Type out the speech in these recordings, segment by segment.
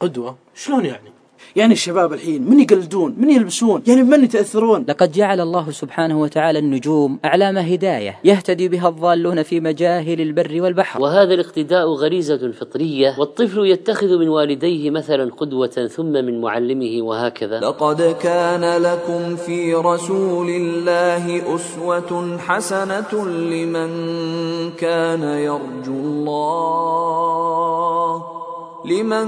قدوة؟ شلون يعني؟ يعني الشباب الحين من يقلدون؟ من يلبسون؟ يعني من يتأثرون؟ لقد جعل الله سبحانه وتعالى النجوم أعلام هداية يهتدي بها الضالون في مجاهل البر والبحر. وهذا الاقتداء غريزة فطرية والطفل يتخذ من والديه مثلا قدوة ثم من معلمه وهكذا. لقد كان لكم في رسول الله أسوة حسنة لمن كان يرجو الله. لمن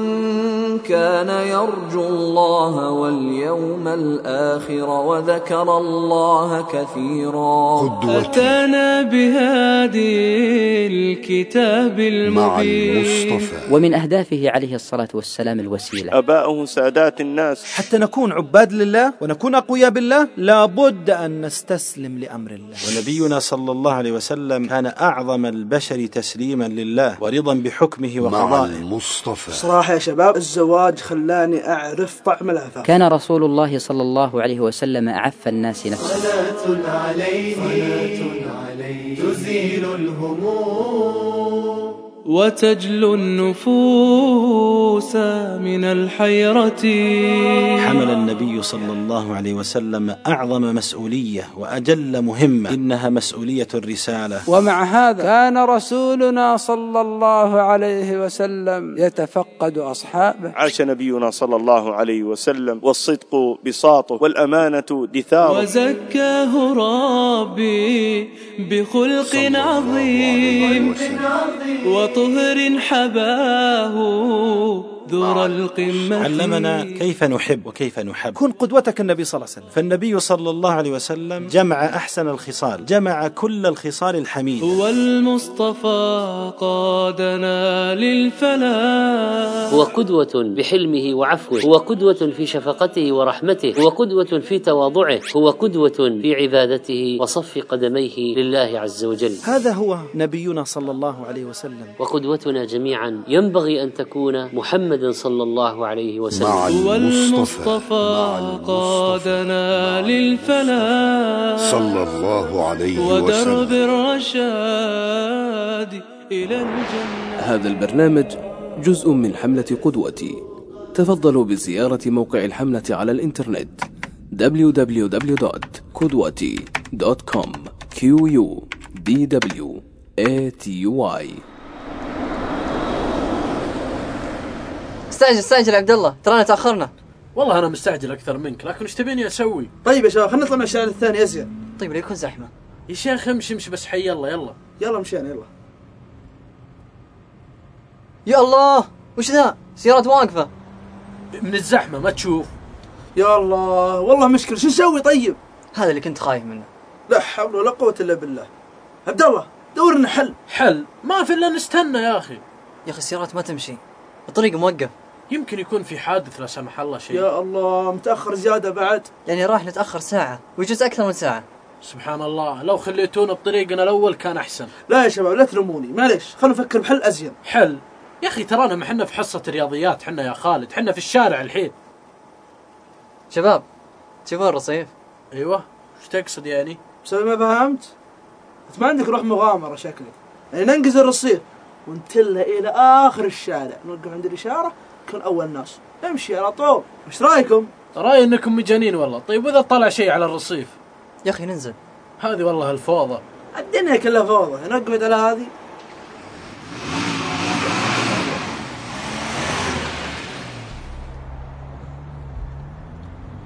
كان يرجو الله واليوم الآخر وذكر الله كثيرا. أتانا بهادي الكتاب المبين. ومن أهدافه عليه الصلاة والسلام الوسيلة. أباؤه سادات الناس. حتى نكون عباد لله ونكون أقوياء بالله لابد أن نستسلم لأمر الله. ونبينا صلى الله عليه وسلم كان أعظم البشر تسليما لله ورضا بحكمه وقضائه. المصطفى. صراحة يا شباب الزواج خلاني أعرف طعم العفاف كان رسول الله صلى الله عليه وسلم أعف الناس نفسه. صلاة عليه صلاة عليه تزيل الهموم. وتجلو النفوس من الحيرة. حمل النبي صلى الله عليه وسلم أعظم مسؤولية وأجل مهمة إنها مسؤولية الرسالة. ومع هذا كان رسولنا صلى الله عليه وسلم يتفقد أصحابه. عاش نبينا صلى الله عليه وسلم والصدق بساطه والأمانة دثاره. وزكاه ربي بخلق عظيم وطهر حباه ذر القمة علمنا كيف نحب وكيف نحب. كن قدوتك النبي صلى الله عليه وسلم. فالنبي صلى الله عليه وسلم جمع أحسن الخصال جمع كل الخصال الحميدة هو المصطفى قادنا للفلاح. هو قدوة بحلمه وعفوه هو قدوة في شفقته ورحمته هو قدوة في تواضعه هو قدوة في عبادته وصف قدميه لله عز وجل. هذا هو نبينا صلى الله عليه وسلم. وقدوتنا جميعا ينبغي أن تكون محمد صلى الله عليه وسلم. هو المصطفى قادنا للفلاح. صلى الله عليه ودرب وسلم الرشاد إلى الجنة. هذا البرنامج جزء من حملة قدوتي. تفضلوا بزيارة موقع الحملة على الإنترنت www.kudwati.com q u d w a t y. استعجل استعجل يا عبد الله. ترانا تأخرنا. والله أنا مستعجل أكثر منك لكن إيش تبيني أسوي؟ طيب يا شباب خلينا نطلع من الشارع الثاني أزين. طيب ليكون زحمة. يا شيخ امشي امشي بس حي الله يلا. يلا مشينا يلا. يا الله وش ذا؟ سيارات واقفة. من الزحمة ما تشوف. يا الله والله مشكلة. شو نسوي طيب؟ هذا اللي كنت خايف منه. لا حول ولا قوة إلا بالله. عبد الله دور لنا حل. حل؟ ما في إلا نستنى يا أخي. يا أخي السيارات ما تمشي. الطريق موقف. يمكن يكون في حادث لا سمح الله شيء. يا الله متأخر زيادة بعد. يعني راح نتأخر ساعة ويجوز أكثر من ساعة. سبحان الله لو خليتونا بطريقنا الأول كان أحسن. لا يا شباب لا تلوموني معليش خلينا نفكر بحل أزين. حل؟ يا أخي ترانا ما حنا في حصة رياضيات حنا يا خالد حنا في الشارع الحين. شباب تشوفون الرصيف أيوه إيش تقصد يعني؟ بسبب ما فهمت؟ أنت ما عندك روح مغامرة شكلك. يعني ننقز الرصيف ونتله إلى آخر الشارع. نوقف عند الإشارة نكون أول ناس. امشي على طول. إيش رأيكم؟ رايي إنكم مجانين والله. طيب وإذا طلع شيء على الرصيف؟ يا أخي ننزل. هذه والله الفوضى. الدنيا كلها فوضى. نقعد على هذه.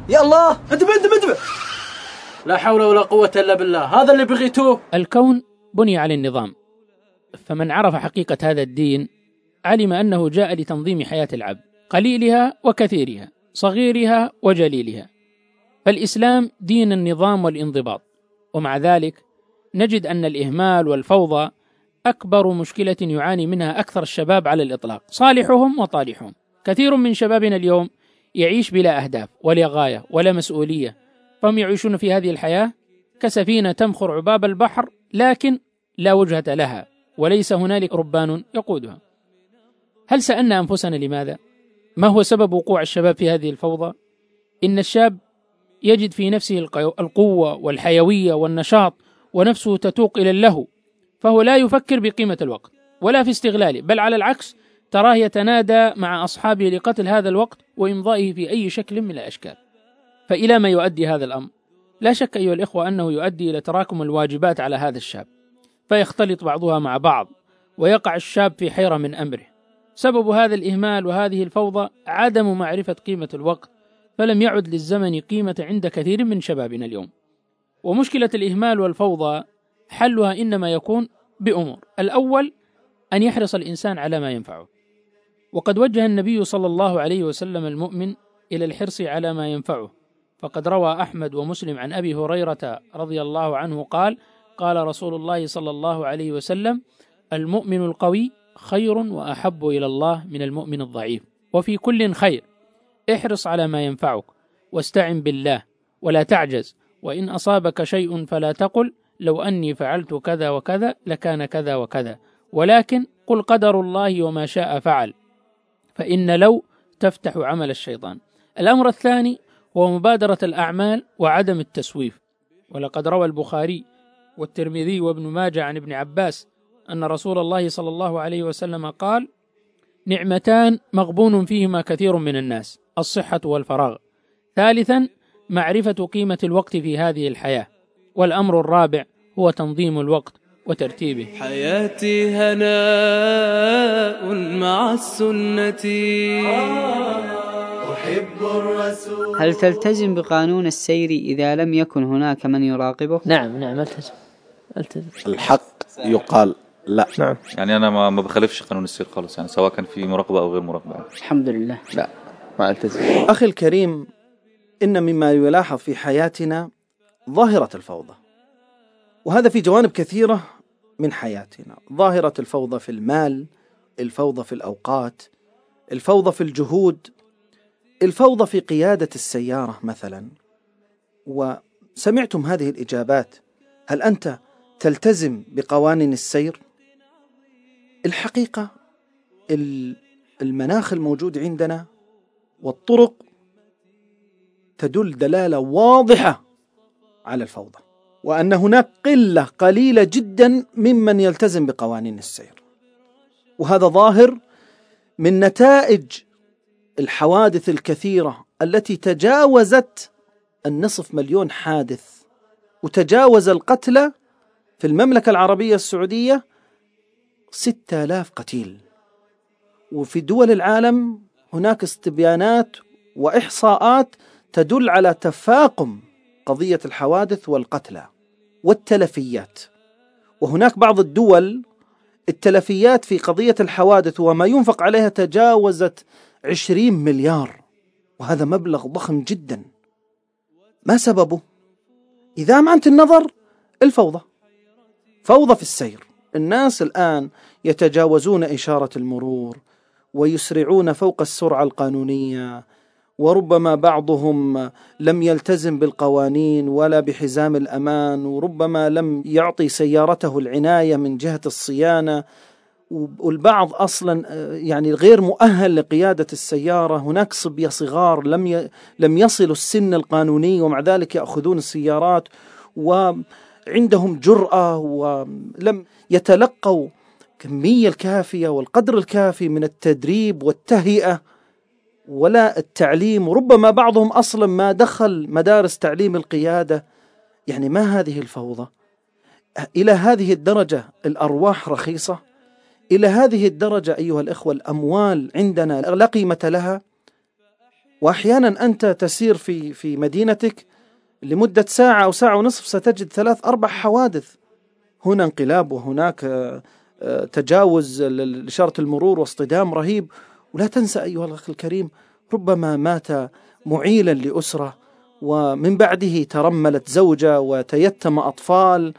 يا الله! انتبه انتبه انتبه. لا حول ولا قوة إلا بالله. هذا اللي بغيتوه. الكون بني على النظام. فمن عرف حقيقة هذا الدين علم أنه جاء لتنظيم حياة العبد قليلها وكثيرها صغيرها وجليلها. فالإسلام دين النظام والانضباط. ومع ذلك نجد أن الإهمال والفوضى أكبر مشكلة يعاني منها أكثر الشباب على الإطلاق. صالحهم وطالحهم. كثير من شبابنا اليوم يعيش بلا أهداف ولا غاية ولا مسؤولية. فهم يعيشون في هذه الحياة كسفينة تمخر عباب البحر لكن لا وجهة لها وليس هنالك ربان يقودها. هل سألنا أنفسنا لماذا؟ ما هو سبب وقوع الشباب في هذه الفوضى؟ إن الشاب يجد في نفسه القو- القوة والحيوية والنشاط ونفسه تتوق إلى اللهو فهو لا يفكر بقيمة الوقت ولا في استغلاله بل على العكس تراه يتنادى مع أصحابه لقتل هذا الوقت وإمضائه في أي شكل من الأشكال فإلى ما يؤدي هذا الأمر لا شك أيها الإخوة أنه يؤدي إلى تراكم الواجبات على هذا الشاب فيختلط بعضها مع بعض ويقع الشاب في حيرة من أمره سبب هذا الإهمال وهذه الفوضى عدم معرفة قيمة الوقت فلم يعد للزمن قيمة عند كثير من شبابنا اليوم. ومشكلة الإهمال والفوضى حلها إنما يكون بأمور. الأول أن يحرص الإنسان على ما ينفعه. وقد وجه النبي صلى الله عليه وسلم المؤمن إلى الحرص على ما ينفعه. فقد روى أحمد ومسلم عن أبي هريرة رضي الله عنه قال قال رسول الله صلى الله عليه وسلم المؤمن القوي خير وأحب إلى الله من المؤمن الضعيف. وفي كل خير. احرص على ما ينفعك. واستعن بالله. ولا تعجز. وإن أصابك شيء فلا تقل. لو أني فعلت كذا وكذا لكان كذا وكذا. ولكن قل قدر الله وما شاء فعل. فإن لو تفتح عمل الشيطان. الأمر الثاني هو مبادرة الأعمال وعدم التسويف. ولقد روى البخاري والترمذي وابن ماجه عن ابن عباس أن رسول الله صلى الله عليه وسلم قال نعمتان مغبون فيهما كثير من الناس الصحة والفراغ. ثالثا معرفة قيمة الوقت في هذه الحياة والأمر الرابع هو تنظيم الوقت وترتيبه. حياتي هناء مع السنة. أحب الرسول. هل تلتزم بقانون السير إذا لم يكن هناك من يراقبه؟ نعم نعم ألتزم. ألتزم. الحق يقال. لا. نعم. يعني أنا ما ما بخالفش قانون السير خالص يعني سواء كان في مراقبة أو غير مراقبة. الحمد لله. لا ما ألتزم. أخي الكريم إن مما يلاحظ في حياتنا ظاهرة الفوضى وهذا في جوانب كثيرة من حياتنا. ظاهرة الفوضى في المال الفوضى في الأوقات الفوضى في الجهود الفوضى في قيادة السيارة مثلا. وسمعتم هذه الإجابات. هل أنت تلتزم بقوانين السير؟ الحقيقة ال- المناخ الموجود عندنا والطرق تدل دلالة واضحة على الفوضى وأن هناك قلة قليلة جدا ممن يلتزم بقوانين السير. وهذا ظاهر من نتائج الحوادث الكثيرة التي تجاوزت النصف مليون حادث وتجاوز القتلى في المملكة العربية السعودية ستة آلاف قتيل. وفي دول العالم هناك استبيانات وإحصاءات تدل على تفاقم قضية الحوادث والقتلى والتلفيات. وهناك بعض الدول التلفيات في قضية الحوادث وما ينفق عليها تجاوزت عشرين مليار. وهذا مبلغ ضخم جدا. ما سببه؟ إذا أمعنت النظر الفوضى. فوضى في السير. الناس الآن يتجاوزون إشارة المرور ويسرعون فوق السرعة القانونية وربما بعضهم لم يلتزم بالقوانين ولا بحزام الأمان وربما لم يعطي سيارته العناية من جهة الصيانة. والبعض أصلا يعني غير مؤهل لقيادة السيارة، هناك صبية صغار لم ي... لم يصلوا السن القانوني ومع ذلك يأخذون السيارات. وعندهم جرأة ولم يتلقوا الكميه الكافية والقدر الكافي من التدريب والتهيئة ولا التعليم. وربما بعضهم أصلا ما دخل مدارس تعليم القيادة. يعني ما هذه الفوضى؟ إلى هذه الدرجة الأرواح رخيصة؟ إلى هذه الدرجة أيها الإخوة الأموال عندنا لا قيمة لها؟ واحيانا أنت تسير في في مدينتك لمدة ساعة أو ساعة ونصف ستجد ثلاث أربع حوادث هنا انقلاب وهناك آه، آه، تجاوز ل- لإشارة المرور واصطدام رهيب ولا تنسى أيها الأخ الكريم ربما مات معيلا لأسرة ومن بعده ترملت زوجة وتيتم أطفال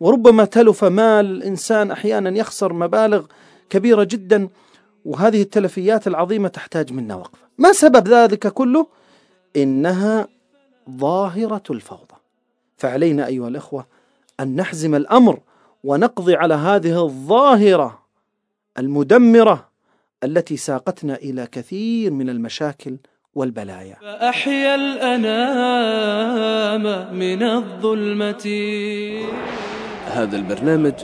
وربما تلف مال إنسان أحيانا يخسر مبالغ كبيرة جدا وهذه التلفيات العظيمة تحتاج منا وقفة. ما سبب ذلك كله؟ إنها ظاهرة الفوضى. فعلينا أيها الإخوة أن نحزم الأمر ونقضي على هذه الظاهرة المدمرة التي ساقتنا إلى كثير من المشاكل والبلايا. فأحيا الأنام من الظلمة هذا البرنامج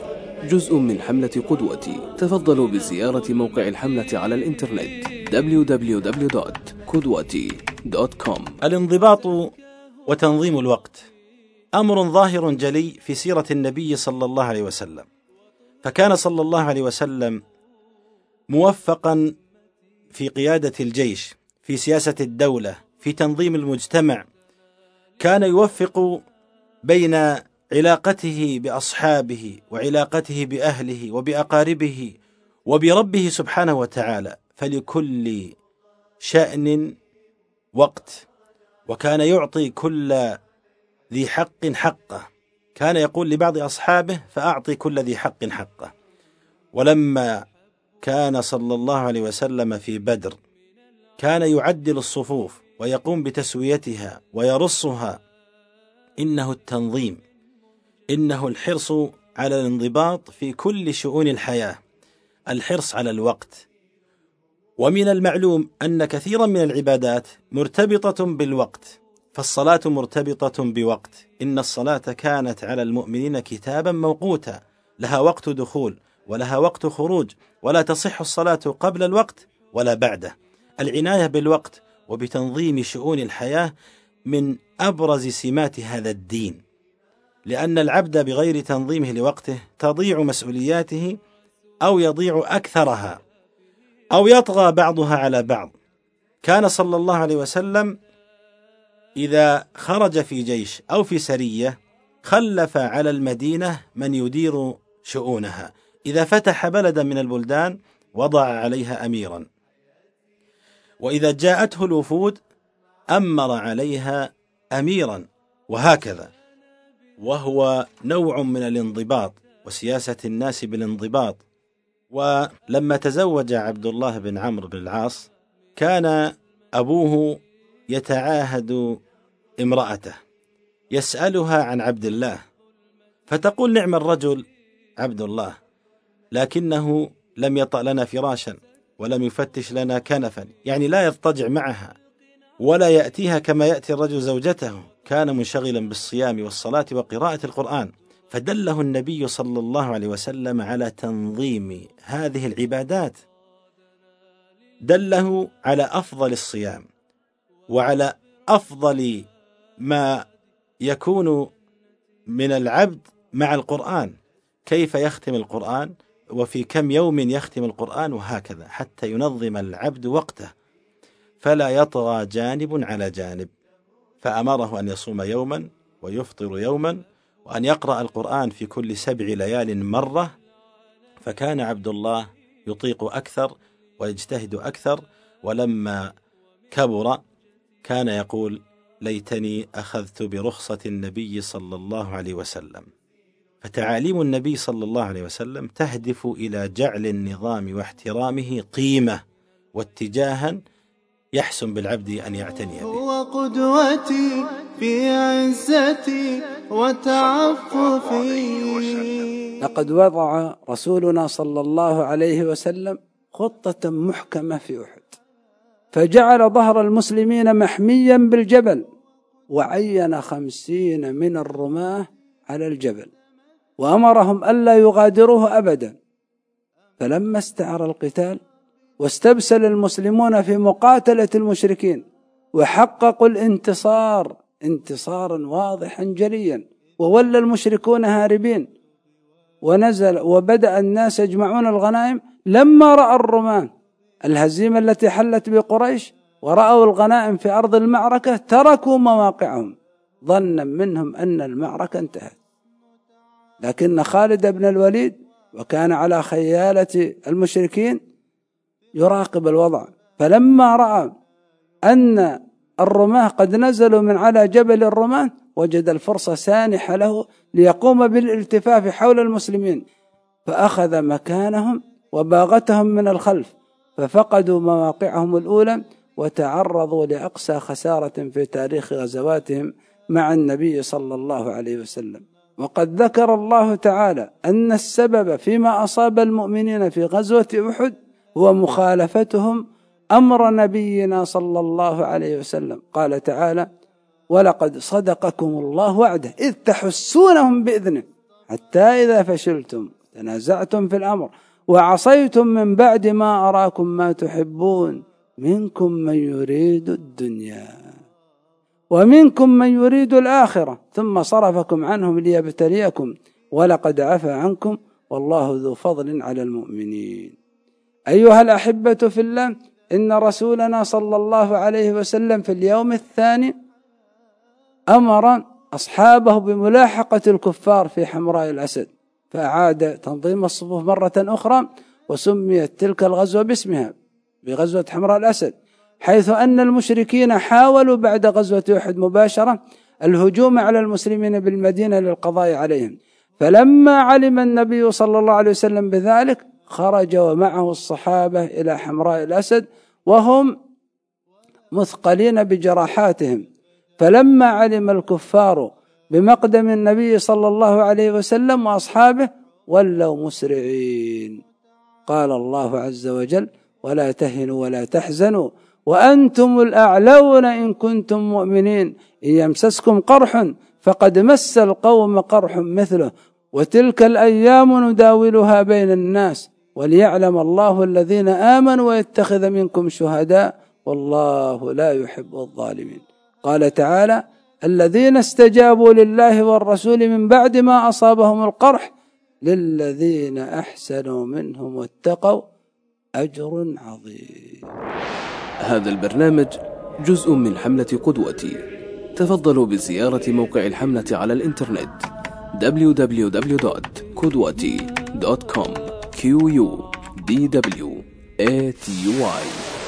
جزء من حملة قدوتي تفضلوا بزيارة موقع الحملة على الإنترنت www.قدوتي.com الانضباط وتنظيم الوقت. أمر ظاهر جلي في سيرة النبي صلى الله عليه وسلم. فكان صلى الله عليه وسلم موفقا في قيادة الجيش في سياسة الدولة في تنظيم المجتمع. كان يوفق بين علاقته بأصحابه وعلاقته بأهله وبأقاربه وبربه سبحانه وتعالى. فلكل شأن وقت. وكان يعطي كل ذي حق حقه. كان يقول لبعض أصحابه فأعطي كل ذي حق حقه. ولما كان صلى الله عليه وسلم في بدر كان يعدل الصفوف ويقوم بتسويتها ويرصها. إنه التنظيم إنه الحرص على الانضباط في كل شؤون الحياة الحرص على الوقت. ومن المعلوم أن كثيرا من العبادات مرتبطة بالوقت فالصلاة مرتبطة بوقت. إن الصلاة كانت على المؤمنين كتابا موقوتا. لها وقت دخول ولها وقت خروج ولا تصح الصلاة قبل الوقت ولا بعده. العناية بالوقت وبتنظيم شؤون الحياة من أبرز سمات هذا الدين. لأن العبد بغير تنظيمه لوقته تضيع مسؤولياته أو يضيع أكثرها. أو يطغى بعضها على بعض. كان صلى الله عليه وسلم إذا خرج في جيش أو في سرية خلف على المدينة من يدير شؤونها. إذا فتح بلدا من البلدان وضع عليها أميرا. وإذا جاءته الوفود أمر عليها أميرا. وهكذا. وهو نوع من الانضباط وسياسة الناس بالانضباط. ولما تزوج عبد الله بن عمرو بن العاص كان أبوه يتعاهد امرأته يسألها عن عبد الله فتقول نعم الرجل عبد الله لكنه لم يطأ لنا فراشا ولم يفتش لنا كنفا يعني لا يضطجع معها ولا يأتيها كما يأتي الرجل زوجته كان منشغلا بالصيام والصلاة وقراءة القرآن. فدله النبي صلى الله عليه وسلم على تنظيم هذه العبادات. دله على أفضل الصيام وعلى أفضل ما يكون من العبد مع القرآن. كيف يختم القرآن وفي كم يوم يختم القرآن وهكذا حتى ينظم العبد وقته. فلا يطغى جانب على جانب. فأمره أن يصوم يوما ويفطر يوما وأن يقرأ القرآن في كل سبع ليال مرة فكان عبد الله يطيق أكثر ويجتهد أكثر ولما كبر كان يقول ليتني أخذت برخصة النبي صلى الله عليه وسلم فتعاليم النبي صلى الله عليه وسلم تهدف إلى جعل النظام واحترامه قيمة واتجاها يحسن بالعبد أن يعتني به. هو قدوتي في عزتي وتعففي. لقد وضع رسولنا صلى الله عليه وسلم خطة محكمة في أحد. فجعل ظهر المسلمين محميا بالجبل وعين خمسين من الرماة على الجبل وأمرهم ألا يغادروه أبدا. فلما استعر القتال واستبسل المسلمون في مقاتلة المشركين وحققوا الانتصار انتصارا واضحا جليا وولى المشركون هاربين. ونزل وبدأ الناس يجمعون الغنائم لما رأى الرومان الهزيمة التي حلت بقريش ورأوا الغنائم في أرض المعركة تركوا مواقعهم. ظنا منهم أن المعركة انتهت. لكن خالد بن الوليد وكان على خيالة المشركين يراقب الوضع. فلما رأى أن الرماة قد نزلوا من على جبل الرمان وجد الفرصة سانحة له ليقوم بالالتفاف حول المسلمين. فأخذ مكانهم وباغتهم من الخلف ففقدوا مواقعهم الأولى وتعرضوا لأقسى خسارة في تاريخ غزواتهم مع النبي صلى الله عليه وسلم. وقد ذكر الله تعالى أن السبب فيما أصاب المؤمنين في غزوة أحد هو مخالفتهم أمر نبينا صلى الله عليه وسلم. قال تعالى ولقد صدقكم الله وعده إذ تحسونهم بإذنه حتى إذا فشلتم تنازعتم في الأمر وعصيتم من بعد ما أراكم ما تحبون منكم من يريد الدنيا ومنكم من يريد الآخرة ثم صرفكم عنهم ليبتليكم ولقد عفى عنكم والله ذو فضل على المؤمنين. أيها الأحبة في الله إن رسولنا صلى الله عليه وسلم في اليوم الثاني أمر أصحابه بملاحقة الكفار في حمراء الأسد فأعاد تنظيم الصفوف مرة أخرى وسميت تلك الغزوة باسمها بغزوة حمراء الأسد حيث أن المشركين حاولوا بعد غزوة أحد مباشرة الهجوم على المسلمين بالمدينة للقضاء عليهم فلما علم النبي صلى الله عليه وسلم بذلك خرج ومعه الصحابة إلى حمراء الأسد وهم مثقلين بجراحاتهم. فلما علم الكفار بمقدم النبي صلى الله عليه وسلم وأصحابه ولوا مسرعين. قال الله عز وجل ولا تهنوا ولا تحزنوا وأنتم الأعلون إن كنتم مؤمنين. إن يمسسكم قرح فقد مس القوم قرح مثله وتلك الأيام نداولها بين الناس وليعلم الله الذين آمنوا ويتخذ منكم شهداء والله لا يحب الظالمين. قال تعالى الذين استجابوا لله والرسول من بعد ما أصابهم القرح للذين أحسنوا منهم واتقوا أجر عظيم. هذا البرنامج جزء من حملة قدوتي. تفضلوا بزيارة موقع الحملة على الإنترنت www.kudwati.com q u d w a t y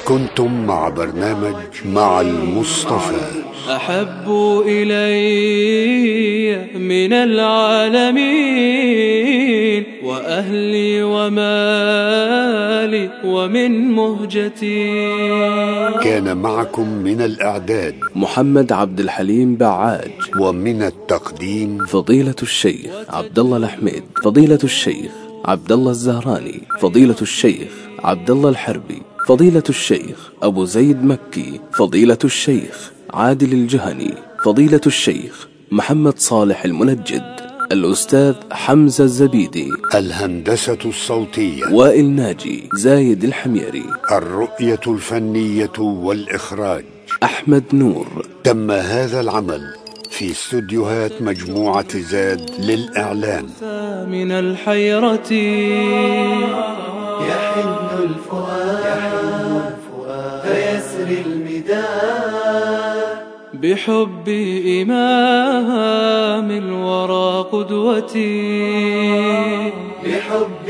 كنتم مع برنامج مع المصطفى. أحب إلي من العالمين وأهلي ومالي ومن مهجتي. كان معكم من الإعداد. محمد عبد الحليم بعاج ومن التقديم. فضيلة الشيخ عبد الله الحميد فضيلة الشيخ. عبد الله الزهراني فضيلة الشيخ عبد الله الحربي فضيلة الشيخ أبو زيد مكي فضيلة الشيخ عادل الجهني فضيلة الشيخ محمد صالح المنجد الأستاذ حمزة الزبيدي. الهندسة الصوتية. وائل ناجي زايد الحميري. الرؤية الفنية والإخراج. أحمد نور. تم هذا العمل في استوديوهات مجموعة زاد للإعلام من الحيرة يحن الفؤاد فيسري المداد. بحب إمام الورى قدوتي. بحب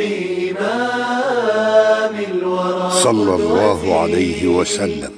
إمام الورى صلى الله عليه وسلم.